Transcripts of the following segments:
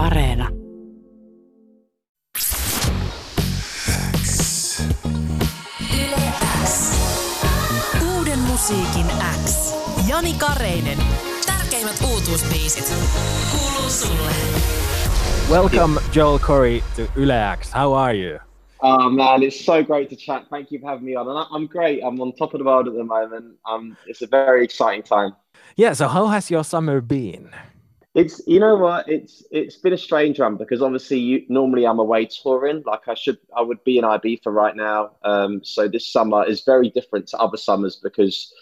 Areena. Uuden musiikin X. Jani Kareinen. Tärkeimmät uutuusbiisit. Kuuluu sulle. Welcome, Joel Corry, to Yle X. How are you? Oh man, it's so great to chat. Thank you for having me on. And I- I'm great. I'm on top of the world at the moment. Um, it's a very exciting time. Yeah, so how has your summer been? It's you know what? It's it's been a strange one because obviously you normally I'm away touring. Like I should I would be in Ibiza right now. Um so this summer is very different to other summers because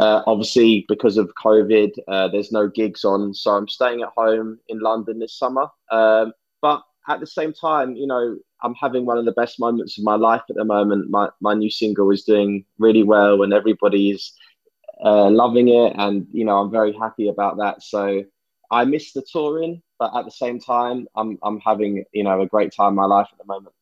uh, obviously because of COVID uh, there's no gigs on. So I'm staying at home in London this summer. Um but at the same time you know I'm having one of the best moments of my life at the moment. My my new single is doing really well and everybody's uh, loving it. And you know I'm very happy about that. So I miss the touring, but at the same time, I'm I'm having you know a great time in my life at the moment.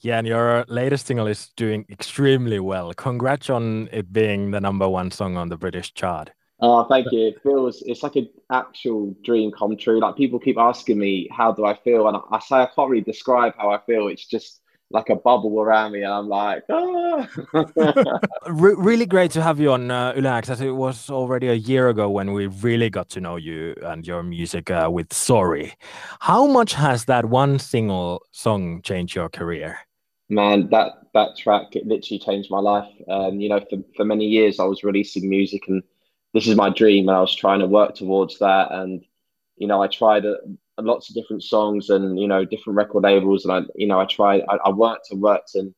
Yeah, and your latest single is doing extremely well. Congrats on it being the number one song on the British chart. Oh, thank you. It feels it's like an actual dream come true. Like people keep asking me, how do I feel? And I say I can't really describe how I feel. It's just like a bubble around me, and I'm like, ah. Re- really great to have you on uh, Yle X, as it was already a year ago when we really got to know you and your music uh, with Sorry. How much has that one single song changed your career? man, that that track it literally changed my life. Um, you know, for for many years I was releasing music, and this is my dream, and I was trying to work towards that. And you know, I tried uh, lots of different songs and you know different record labels, and I you know I tried, I, I worked and worked, and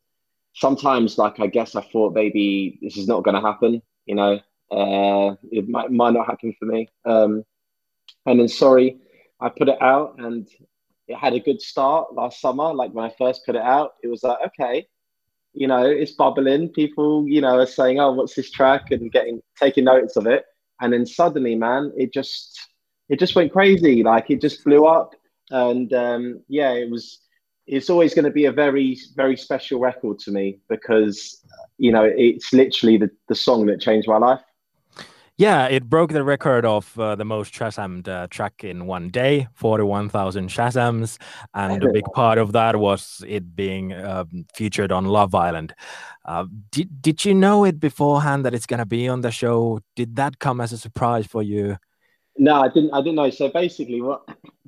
sometimes like I guess I thought maybe this is not going to happen. You know, uh, it might might not happen for me. Um, and then sorry, I put it out and it had a good start last summer. Like when I first put it out, it was like, okay, you know, it's bubbling. People, you know, are saying, oh, what's this track? And getting, taking notes of it. And then suddenly, man, it just, it just went crazy. Like it just blew up. And um, yeah, it was, it's always going to be a very, very special record to me because, you know, it's literally the, the song that changed my life. Yeah, it broke the record of uh, the most Shazammed uh, track in one day, 41,000 Shazams. And a big part of that was it being um, featured on Love Island. Uh, did, did you know it beforehand that it's going to be on the show? Did that come as a surprise for you? No, I didn't. I didn't know. So basically, what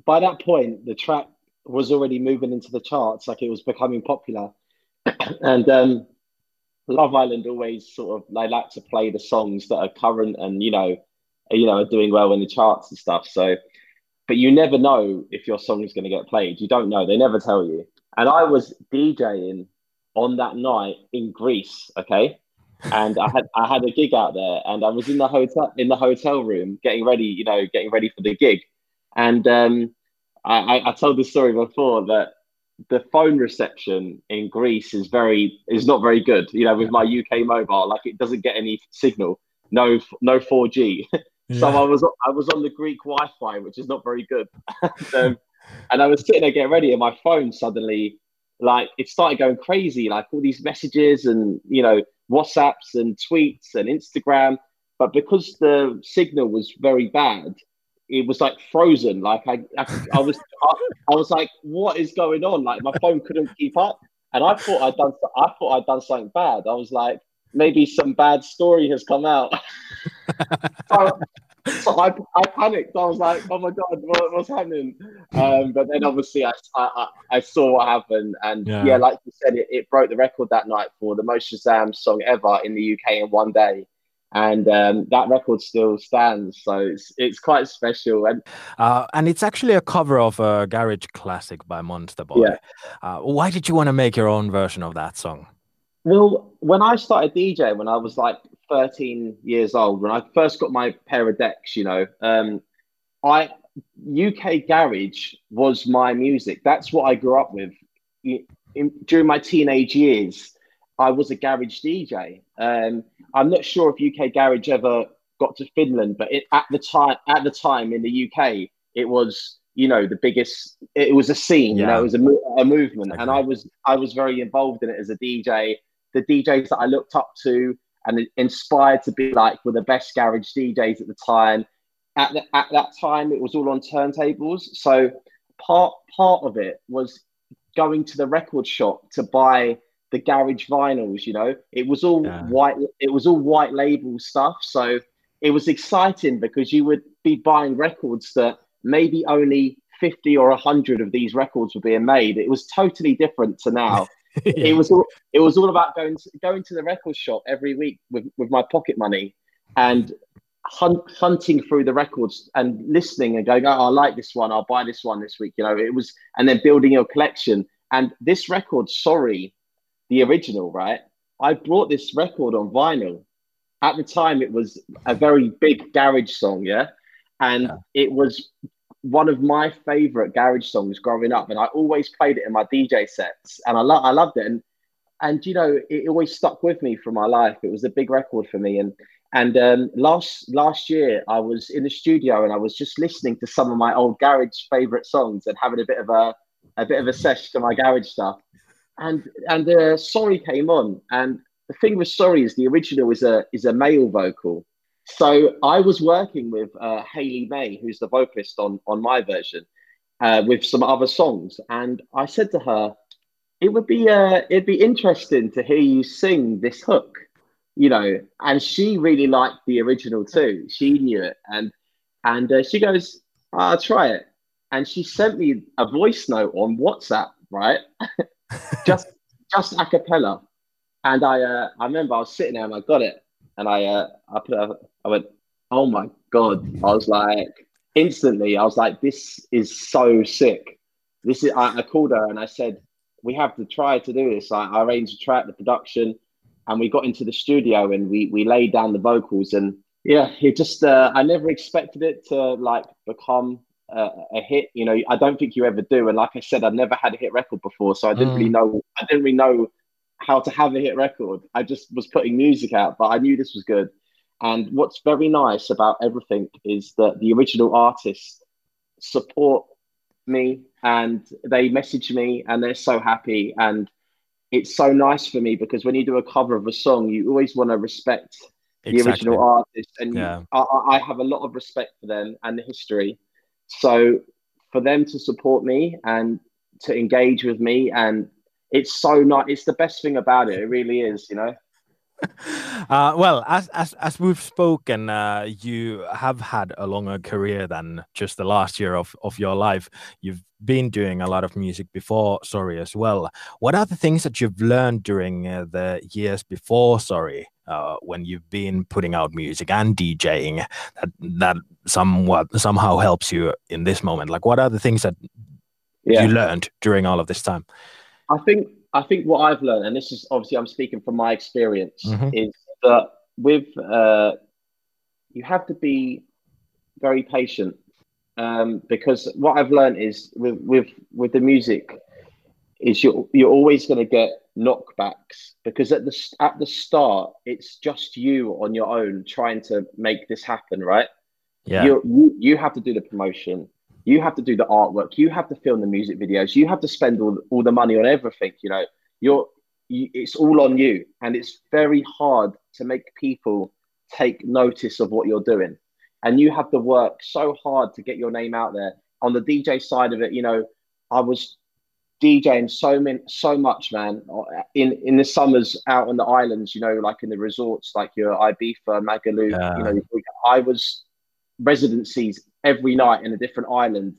by that point, the track was already moving into the charts, like it was becoming popular, and um, Love Island always sort of they like to play the songs that are current and you know, you know, are doing well in the charts and stuff. So, but you never know if your song is going to get played. You don't know. They never tell you. And I was DJing on that night in Greece. Okay. And I had I had a gig out there, and I was in the hotel in the hotel room getting ready, you know, getting ready for the gig. And um, I, I, I told this story before that the phone reception in Greece is very is not very good. You know, with my UK mobile, like it doesn't get any signal. No, no 4G. Yeah. so I was I was on the Greek Wi-Fi, which is not very good. um, and I was sitting there getting ready, and my phone suddenly, like, it started going crazy, like all these messages and you know WhatsApps and tweets and Instagram. But because the signal was very bad, it was like frozen. Like I, I, I was, I, I, was like, what is going on? Like my phone couldn't keep up, and I thought I'd done, I thought I'd done something bad. I was like, maybe some bad story has come out. so, so I, I panicked. I was like, oh my god, what, what's happening? Um, but then obviously I, I, I saw what happened, and yeah, yeah like you said, it, it broke the record that night for the most Shazam song ever in the UK in one day and um, that record still stands. So it's it's quite special. And uh, and it's actually a cover of a garage classic by Monsta Boy. Yeah. Uh, why did you want to make your own version of that song? Well, when I started DJ, when I was like 13 years old, when I first got my pair of decks, you know, um, I UK garage was my music. That's what I grew up with. In, during my teenage years, I was a garage DJ. Um, I'm not sure if UK Garage ever got to Finland, but it, at the time, at the time in the UK, it was you know the biggest. It was a scene, yeah. you know, it was a, a movement, okay. and I was I was very involved in it as a DJ. The DJs that I looked up to and inspired to be like were the best garage DJs at the time. At, the, at that time, it was all on turntables, so part part of it was going to the record shop to buy the garage vinyls. You know, it was all yeah. white. It was all white label stuff. So it was exciting because you would be buying records that maybe only 50 or 100 of these records were being made it was totally different to now yeah. it was all, it was all about going to, going to the record shop every week with, with my pocket money and hunt, hunting through the records and listening and going oh i like this one. I'll buy this one this week you know it was and then building your collection. And this record sorry the original right? I brought this record on vinyl. At the time it was a very big garage song yeah? And yeah. it was one of my favorite garage songs growing up, and I always played it in my DJ sets, and I lo- I loved it, and and you know it always stuck with me for my life. It was a big record for me, and and um, last last year I was in the studio and I was just listening to some of my old garage favorite songs and having a bit of a a bit of a sesh to my garage stuff, and and uh, Sorry came on, and the thing with Sorry is the original is a is a male vocal so I was working with uh, Hayley May, who's the vocalist on on my version, uh, with some other songs, and I said to her, "It would be uh, it'd be interesting to hear you sing this hook." You know, and she really liked the original too. She knew it, and and uh, she goes, "I'll try it." And she sent me a voice note on WhatsApp, right? just just a cappella. And I uh, I remember I was sitting there and I got it and I uh, I put a, I went, oh my god! I was like instantly, I was like, this is so sick. This is. I, I called her and I said, we have to try to do this. I, I arranged a track, the production, and we got into the studio and we we laid down the vocals and yeah, it just uh, I never expected it to like become a, a, hit. You know, I don't think you ever do. And like I said, I'd never had a hit record before, so I didn't mm. really know. I didn't really know how to have a hit record. I just was putting music out, but I knew this was good. And what's very nice about everything is that the original artists support me and they message me and they're so happy. And it's so nice for me because when you do a cover of a song, you always want to respect exactly. the original artist. And yeah. I, I have a lot of respect for them and the history. So for them to support me and to engage with me and it's so nice. It's the best thing about it. It really is, you know. Uh, well, as as as we've spoken, uh, you have had a longer career than just the last year of of your life. You've been doing a lot of music before Sorry as well. What are the things that you've learned during uh, the years before Sorry, uh, when you've been putting out music and DJing that that somewhat somehow helps you in this moment? Like, what are the things that yeah. you learned during all of this time? I think I think what I've learned, and this is obviously I'm speaking from my experience, mm-hmm. is that with uh, you have to be very patient um, because what I've learned is with with with the music is you're you're always going to get knockbacks because at the at the start it's just you on your own trying to make this happen, right? Yeah, you you you have to do the promotion you have to do the artwork. You have to film the music videos. You have to spend all, all the money on everything. You know, you're you, it's all on you, and it's very hard to make people take notice of what you're doing. And you have to work so hard to get your name out there. On the DJ side of it, you know, I was DJing so many, so much, man. Uh, in in the summers out on the islands, you know, like in the resorts, like your Ibiza, Magaluf. Yeah. You know, I was residencies every night in a different island,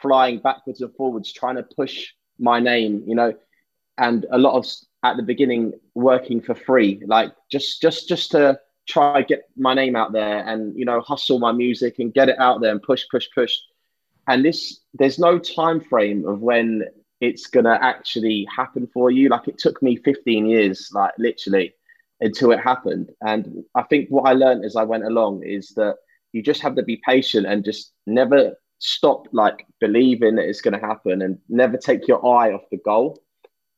flying backwards and forwards, trying to push my name, you know, and a lot of at the beginning working for free, like just just just to try get my name out there and you know hustle my music and get it out there and push push push. And this there's no time frame of when it's gonna actually happen for you. Like it took me 15 years, like literally, until it happened. And I think what I learned as I went along is that you just have to be patient and just never stop like believing that it's going to happen and never take your eye off the goal.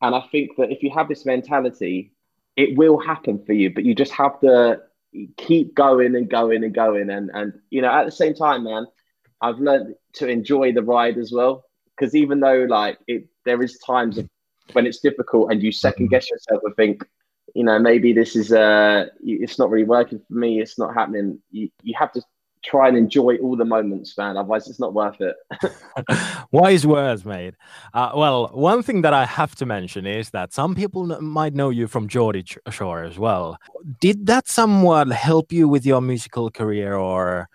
And I think that if you have this mentality, it will happen for you, but you just have to keep going and going and going. And, and you know, at the same time, man, I've learned to enjoy the ride as well. Because even though like it, there is times when it's difficult and you second guess yourself and think, you know, maybe this is uh, it's not really working for me. It's not happening. You, you have to try and enjoy all the moments, man. Otherwise, it's not worth it. Wise words, mate. Uh, well, one thing that I have to mention is that some people might know you from Geordie Shore as well. Did that somewhat help you with your musical career, or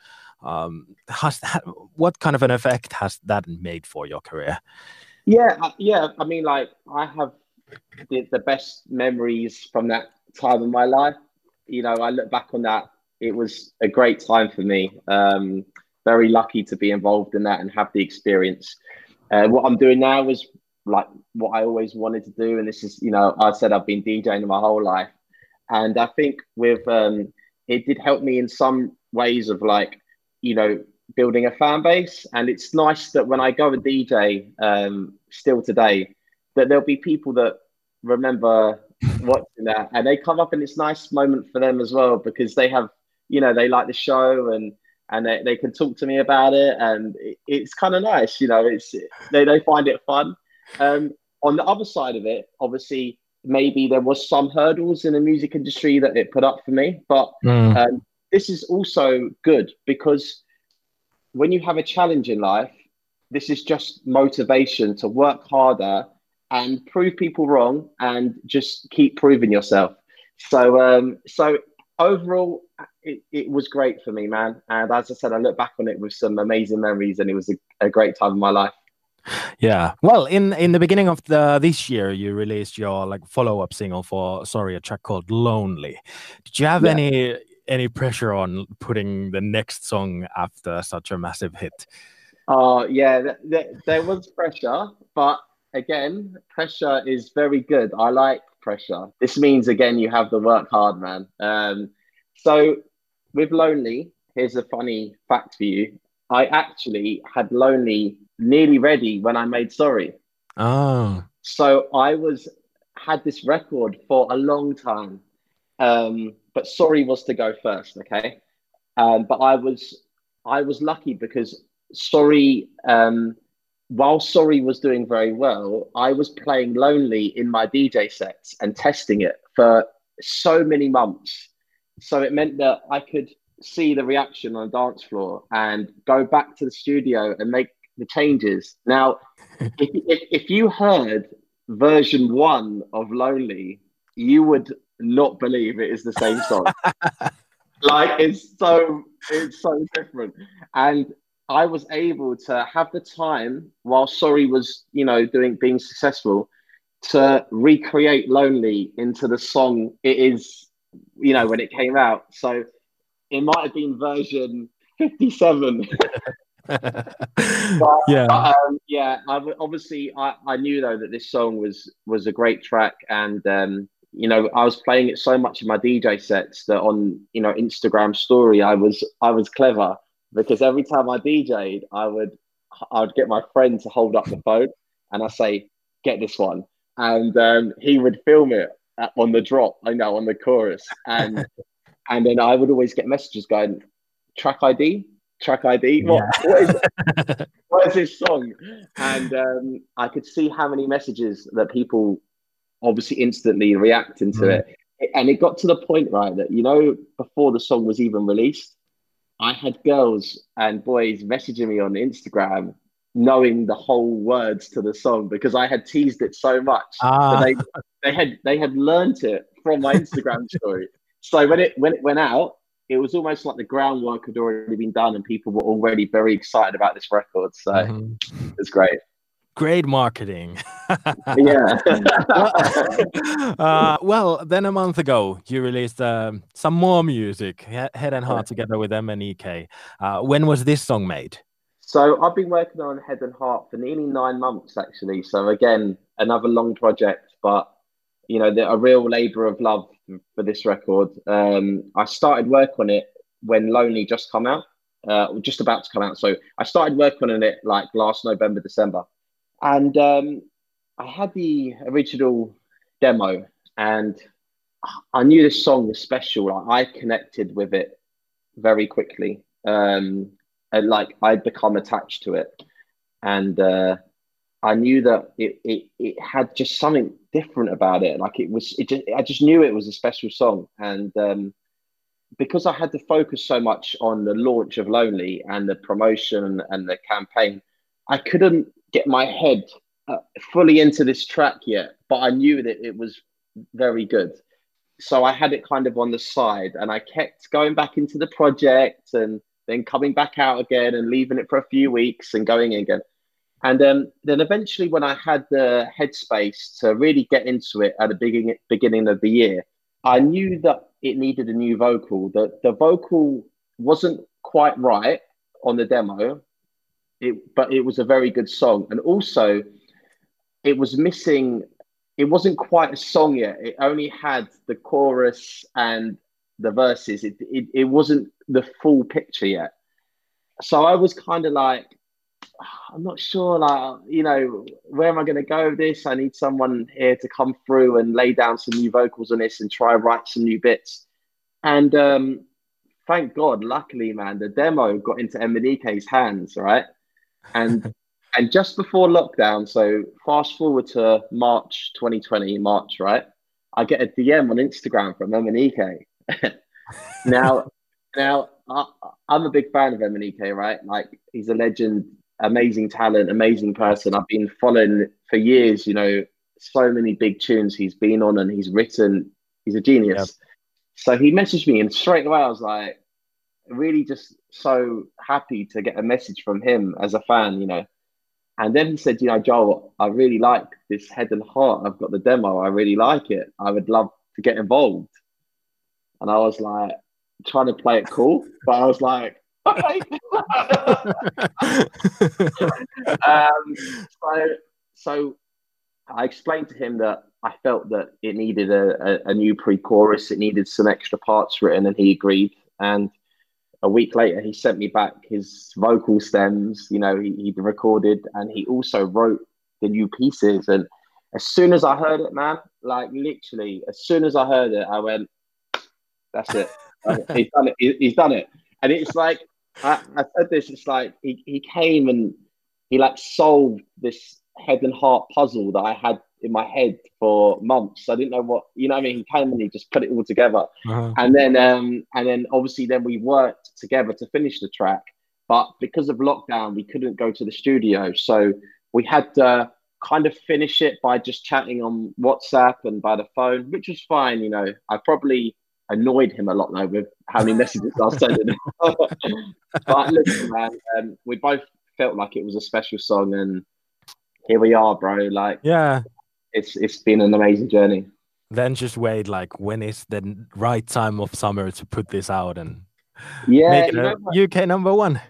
um, has that, what kind of an effect has that made for your career? Yeah, uh, yeah. I mean, like I have the, the best memories from that time in my life. You know, I look back on that it was a great time for me. Um, very lucky to be involved in that and have the experience. Uh, what I'm doing now is like what I always wanted to do, and this is, you know, I said I've been DJing my whole life, and I think with um, it did help me in some ways of like, you know, building a fan base. And it's nice that when I go and DJ, um, still today, that there'll be people that remember watching that, and they come up, and it's nice moment for them as well because they have you know they like the show and and they, they can talk to me about it and it, it's kind of nice you know it's they, they find it fun um, on the other side of it obviously maybe there was some hurdles in the music industry that it put up for me but mm. um, this is also good because when you have a challenge in life this is just motivation to work harder and prove people wrong and just keep proving yourself so um so overall it, it was great for me, man. And as I said, I look back on it with some amazing memories, and it was a, a great time in my life. Yeah. Well, in in the beginning of the this year, you released your like follow up single for sorry, a track called "Lonely." Did you have yeah. any any pressure on putting the next song after such a massive hit? Oh uh, yeah, th- th- there was pressure, but again, pressure is very good. I like pressure. This means again you have to work hard, man. Um, so with Lonely, here's a funny fact for you. I actually had Lonely nearly ready when I made Sorry. Oh. So I was had this record for a long time. Um, but Sorry was to go first, okay? Um, but I was I was lucky because Sorry um, while Sorry was doing very well, I was playing Lonely in my DJ sets and testing it for so many months so it meant that I could see the reaction on the dance floor and go back to the studio and make the changes. Now, if, if, if you heard version one of Lonely, you would not believe it is the same song. like it's so it's so different. And I was able to have the time while Sorry was, you know, doing being successful to recreate Lonely into the song it is you know, when it came out. So it might have been version 57. but, yeah, but, um, yeah. I, obviously, I, I knew though that this song was was a great track, and um, you know, I was playing it so much in my DJ sets that on you know Instagram story, I was I was clever because every time I DJ'd, I would I would get my friend to hold up the phone, and I say, "Get this one," and um, he would film it on the drop, I know, on the chorus. And and then I would always get messages going, track ID, track ID. What, yeah. what, is, what is this song? And um, I could see how many messages that people obviously instantly reacting to mm. it. And it got to the point, right, that, you know, before the song was even released, I had girls and boys messaging me on Instagram knowing the whole words to the song because I had teased it so much. Ah. They, they had they had learned it from my Instagram story. So when it when it went out, it was almost like the groundwork had already been done and people were already very excited about this record. So mm-hmm. it's great. Great marketing. yeah. uh, well, then a month ago, you released um, some more music, Head and Heart, together with M MNEK. Uh, when was this song made? So I've been working on Head and Heart for nearly nine months, actually. So again, another long project, but you know, a real labour of love for this record. Um, I started work on it when Lonely just come out, uh, just about to come out. So I started working on it like last November, December, and um, I had the original demo, and I knew this song was special. I connected with it very quickly. Um, and like I'd become attached to it, and uh, I knew that it, it it had just something different about it. Like it was, it just I just knew it was a special song, and um, because I had to focus so much on the launch of Lonely and the promotion and the campaign, I couldn't get my head uh, fully into this track yet. But I knew that it was very good. So I had it kind of on the side and I kept going back into the project and then coming back out again and leaving it for a few weeks and going again. And um, then eventually, when I had the headspace to really get into it at the beginning beginning of the year, I knew that it needed a new vocal. That the vocal wasn't quite right on the demo, it, but it was a very good song. And also, it was missing. It wasn't quite a song yet. It only had the chorus and the verses. It it, it wasn't the full picture yet. So I was kind of like, I'm not sure, like, you know, where am I going to go with this? I need someone here to come through and lay down some new vocals on this and try write some new bits. And um, thank God, luckily, man, the demo got into MNEK's hands, right? And and just before lockdown, so fast forward to March 2020, March, right? I get a DM on Instagram from MNEK. now, now I, am a big fan of MNEK, right? Like he's a legend, amazing talent, amazing person. I've been following for years. You know, so many big tunes he's been on and he's written. He's a genius. Yep. So he messaged me, and straight away I was like, really just so happy to get a message from him as a fan, you know. And then he said, you know, Joel, I really like this head and heart. I've got the demo. I really like it. I would love to get involved. And I was like, trying to play it cool, but I was like, okay. um, so, so I explained to him that I felt that it needed a, a, a new pre-chorus, it needed some extra parts written, and he agreed. And a week later, he sent me back his vocal stems. You know, he, he recorded and he also wrote the new pieces. And as soon as I heard it, man, like literally, as soon as I heard it, I went, "That's it. he's done it. He, he's done it." And it's like I, I said this. It's like he, he came and he like solved this head and heart puzzle that I had in my head for months. I didn't know what you know. I mean, he came and he just put it all together, uh-huh. and then um, and then obviously then we worked together to finish the track. But because of lockdown, we couldn't go to the studio, so we had to kind of finish it by just chatting on WhatsApp and by the phone, which was fine. You know, I probably annoyed him a lot though with how many messages I was sending. but listen, man, um, we both felt like it was a special song, and here we are, bro. Like, yeah, it's it's been an amazing journey. Then just wait, like when is the right time of summer to put this out and yeah, make it UK number one.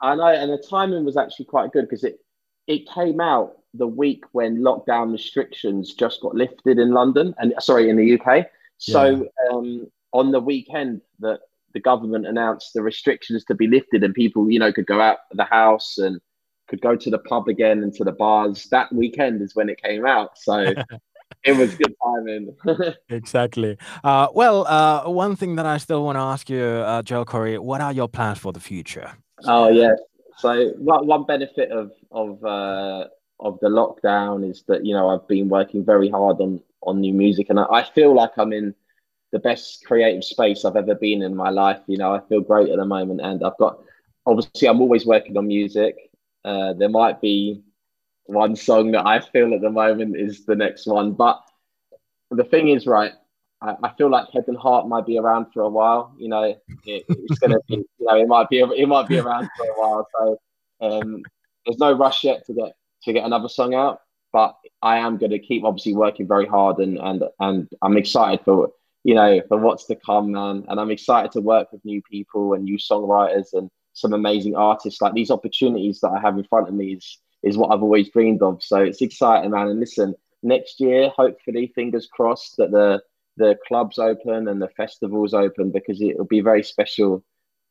I know, and the timing was actually quite good because it it came out the week when lockdown restrictions just got lifted in London and sorry in the UK. So yeah. um, on the weekend that the government announced the restrictions to be lifted and people, you know, could go out of the house and could go to the pub again and to the bars. That weekend is when it came out. So it was good timing. exactly. Uh, well, uh, one thing that I still want to ask you, uh, Joe Corry, what are your plans for the future? Oh yeah. So one, one benefit of of uh, of the lockdown is that you know I've been working very hard on on new music, and I, I feel like I'm in the best creative space I've ever been in my life. You know, I feel great at the moment, and I've got obviously I'm always working on music. Uh, there might be one song that I feel at the moment is the next one, but the thing is, right? I, I feel like Head and Heart might be around for a while. You know, it, it's gonna be, you know, it might be, it might be around for a while. So um, there's no rush yet to get to get another song out, but I am going to keep obviously working very hard, and and and I'm excited for you know for what's to come, man. And I'm excited to work with new people and new songwriters and some amazing artists. Like these opportunities that I have in front of me is is what I've always dreamed of. So it's exciting, man. And listen, next year, hopefully, fingers crossed that the the clubs open and the festivals open because it'll be a very special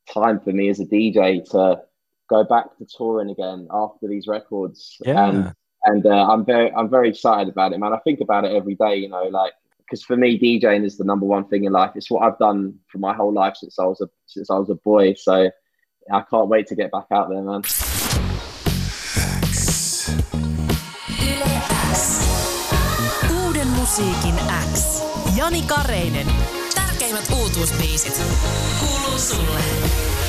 time for me as a DJ to go back to touring again after these records. Yeah. And and uh, I'm very I'm very excited about it, man. I think about it every day. You know, like because for me, DJing is the number one thing in life. It's what I've done for my whole life since I was a since I was a boy. So I can't wait to get back out there, man. Uuden musiikin X. Jani Kareinen. Tärkeimmät uutuusbiisit. Kuuluu sulle.